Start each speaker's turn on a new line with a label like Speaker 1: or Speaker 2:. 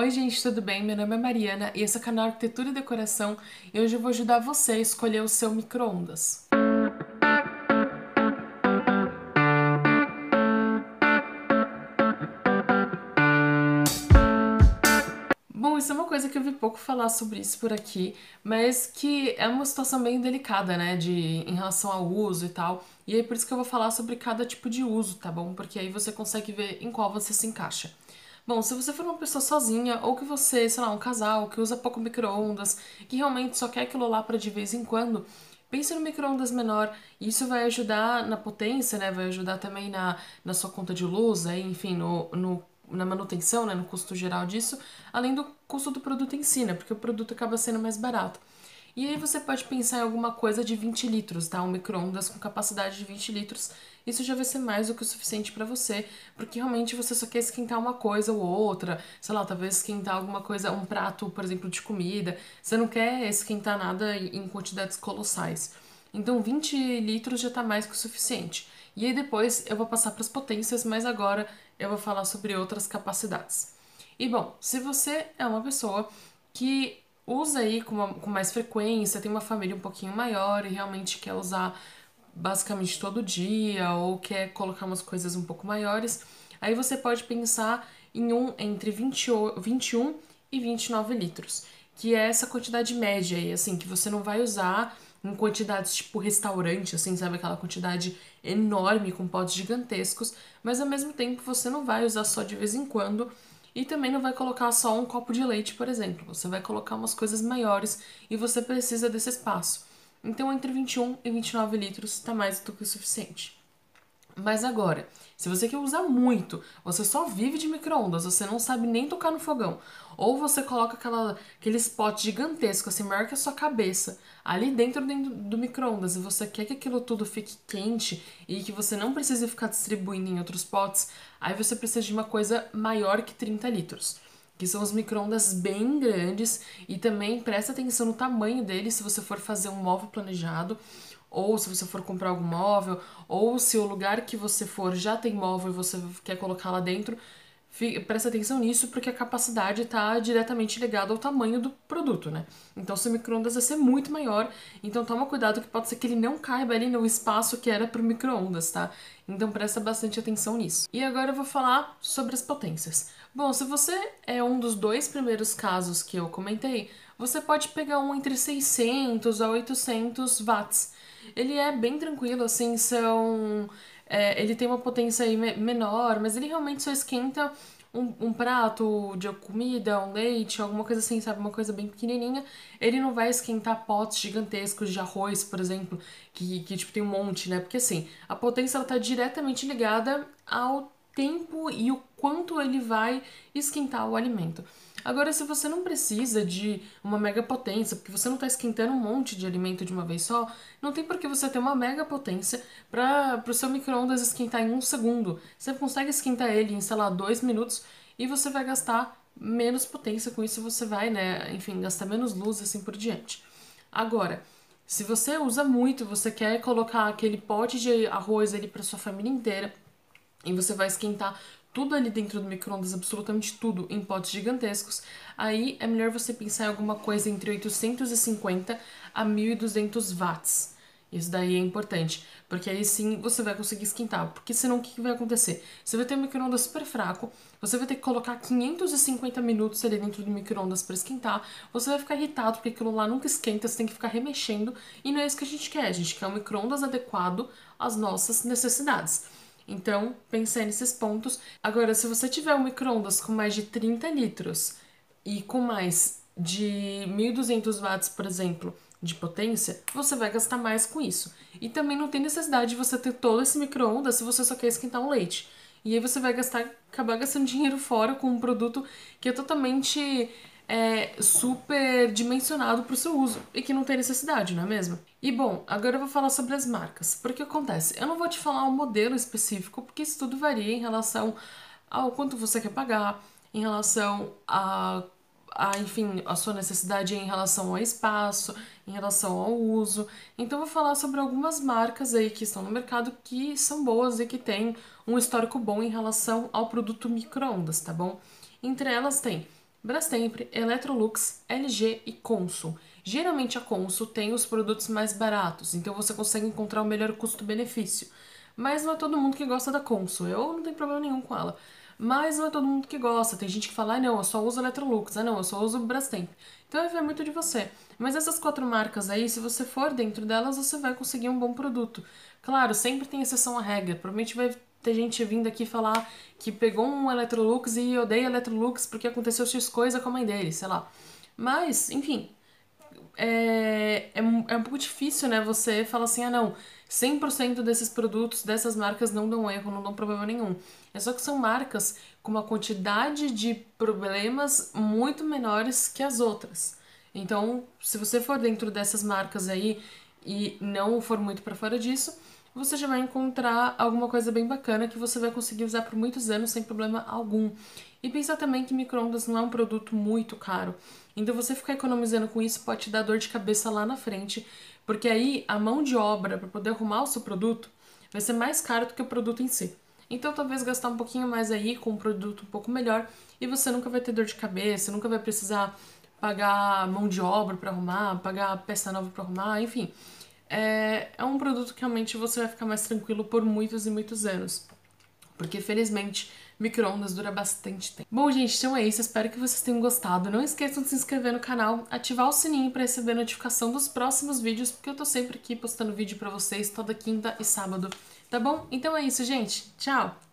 Speaker 1: Oi gente, tudo bem? Meu nome é Mariana e esse é o canal Arquitetura e Decoração e hoje eu vou ajudar você a escolher o seu micro-ondas. Bom, isso é uma coisa que eu vi pouco falar sobre isso por aqui, mas que é uma situação bem delicada, né, de, em relação ao uso e tal. E aí por isso que eu vou falar sobre cada tipo de uso, tá bom? Porque aí você consegue ver em qual você se encaixa. Bom, se você for uma pessoa sozinha, ou que você, sei lá, um casal que usa pouco micro-ondas, que realmente só quer aquilo lá para de vez em quando, pense no micro-ondas menor. Isso vai ajudar na potência, né? Vai ajudar também na, na sua conta de luz, aí, enfim, no, no, na manutenção, né? No custo geral disso, além do custo do produto em si, né? Porque o produto acaba sendo mais barato. E aí você pode pensar em alguma coisa de 20 litros, tá? Um micro-ondas com capacidade de 20 litros. Isso já vai ser mais do que o suficiente para você, porque realmente você só quer esquentar uma coisa ou outra, sei lá, talvez esquentar alguma coisa, um prato, por exemplo, de comida. Você não quer esquentar nada em quantidades colossais. Então 20 litros já tá mais que o suficiente. E aí depois eu vou passar para as potências, mas agora eu vou falar sobre outras capacidades. E bom, se você é uma pessoa que usa aí com, uma, com mais frequência, tem uma família um pouquinho maior e realmente quer usar basicamente todo dia ou quer colocar umas coisas um pouco maiores, aí você pode pensar em um entre 20, 21 e 29 litros, que é essa quantidade média aí, assim, que você não vai usar em quantidades tipo restaurante, assim, sabe? Aquela quantidade enorme com potes gigantescos, mas ao mesmo tempo você não vai usar só de vez em quando e também não vai colocar só um copo de leite, por exemplo. Você vai colocar umas coisas maiores e você precisa desse espaço. Então, entre 21 e 29 litros está mais do que o suficiente. Mas agora, se você quer usar muito, você só vive de micro-ondas, você não sabe nem tocar no fogão, ou você coloca aquela, aquele spot gigantesco, assim, maior que a sua cabeça, ali dentro, dentro do micro-ondas, e você quer que aquilo tudo fique quente e que você não precise ficar distribuindo em outros potes, aí você precisa de uma coisa maior que 30 litros que são os micro-ondas bem grandes e também presta atenção no tamanho deles se você for fazer um móvel planejado ou se você for comprar algum móvel, ou se o lugar que você for já tem móvel e você quer colocar lá dentro, presta atenção nisso porque a capacidade está diretamente ligada ao tamanho do produto, né? Então, seu micro-ondas vai ser muito maior, então toma cuidado que pode ser que ele não caiba ali no espaço que era para o micro-ondas, tá? Então presta bastante atenção nisso. E agora eu vou falar sobre as potências. Bom, se você é um dos dois primeiros casos que eu comentei, você pode pegar um entre 600 a 800 watts. Ele é bem tranquilo, assim, são. É, ele tem uma potência aí menor, mas ele realmente só esquenta um, um, prato de comida, um leite, alguma coisa assim, sabe? Uma coisa bem pequenininha. Ele não vai esquentar potes gigantescos de arroz, por exemplo, que, que tipo tem um monte, né? Porque assim, a potência ela tá diretamente ligada ao tempo e o quanto ele vai esquentar o alimento. Agora, se você não precisa de uma mega potência, porque você não está esquentando um monte de alimento de uma vez só, não tem por que você ter uma mega potência para o seu micro-ondas esquentar em um segundo. Você consegue esquentar ele em, sei lá, dois minutos e você vai gastar menos potência com isso, você vai, né, enfim, gastar menos luz assim por diante. Agora, se você usa muito, você quer colocar aquele pote de arroz ali para sua família inteira e você vai esquentar tudo ali dentro do micro-ondas, absolutamente tudo, em potes gigantescos, aí é melhor você pensar em alguma coisa entre 850 a 1200 watts. Isso daí é importante, porque aí sim você vai conseguir esquentar. Porque senão o que vai acontecer? Você vai ter um micro-ondas super fraco, você vai ter que colocar 550 minutos ali dentro do micro-ondas para esquentar, você vai ficar irritado porque aquilo lá nunca esquenta, você tem que ficar remexendo, e não é isso que a gente quer. A gente quer um micro-ondas adequado às nossas necessidades. Então, pensei nesses pontos. Agora, se você tiver um micro-ondas com mais de 30 litros e com mais de 1200 watts, por exemplo, de potência, você vai gastar mais com isso. E também não tem necessidade de você ter todo esse micro-ondas se você só quer esquentar um leite. E aí você vai gastar, acabar gastando dinheiro fora com um produto que é totalmente é, super dimensionado para o seu uso e que não tem necessidade, não é mesmo? E bom, agora eu vou falar sobre as marcas. Porque acontece? Eu não vou te falar um modelo específico, porque isso tudo varia em relação ao quanto você quer pagar, em relação a, a enfim, a sua necessidade em relação ao espaço, em relação ao uso. Então eu vou falar sobre algumas marcas aí que estão no mercado que são boas e que têm um histórico bom em relação ao produto micro-ondas, tá bom? Entre elas tem Brastemp, Electrolux, LG e Consul. Geralmente a Consul tem os produtos mais baratos, então você consegue encontrar o melhor custo-benefício. Mas não é todo mundo que gosta da Consul. Eu não tenho problema nenhum com ela. Mas não é todo mundo que gosta. Tem gente que fala, ah, não, eu só uso Electrolux, ah, não, eu só uso Brastemp. Então vai muito de você. Mas essas quatro marcas aí, se você for dentro delas, você vai conseguir um bom produto. Claro, sempre tem exceção à regra. Provavelmente vai ter gente vindo aqui falar que pegou um Electrolux e odeia Electrolux porque aconteceu X coisa com a mãe dele, sei lá. Mas, enfim, é, é, é um pouco difícil, né? Você fala assim, ah não, 100% desses produtos, dessas marcas não dão erro, não dão problema nenhum. É só que são marcas com uma quantidade de problemas muito menores que as outras. Então, se você for dentro dessas marcas aí e não for muito para fora disso, você já vai encontrar alguma coisa bem bacana que você vai conseguir usar por muitos anos sem problema algum. E pensa também que microondas não é um produto muito caro. Então você ficar economizando com isso pode te dar dor de cabeça lá na frente, porque aí a mão de obra para poder arrumar o seu produto vai ser mais caro do que o produto em si. Então talvez gastar um pouquinho mais aí com um produto um pouco melhor e você nunca vai ter dor de cabeça, nunca vai precisar pagar mão de obra para arrumar, pagar peça nova para arrumar, enfim. É, é um produto que realmente você vai ficar mais tranquilo por muitos e muitos anos. Porque felizmente micro-ondas dura bastante tempo. Bom, gente, então é isso. Espero que vocês tenham gostado. Não esqueçam de se inscrever no canal, ativar o sininho para receber notificação dos próximos vídeos, porque eu tô sempre aqui postando vídeo para vocês toda quinta e sábado. Tá bom? Então é isso, gente. Tchau!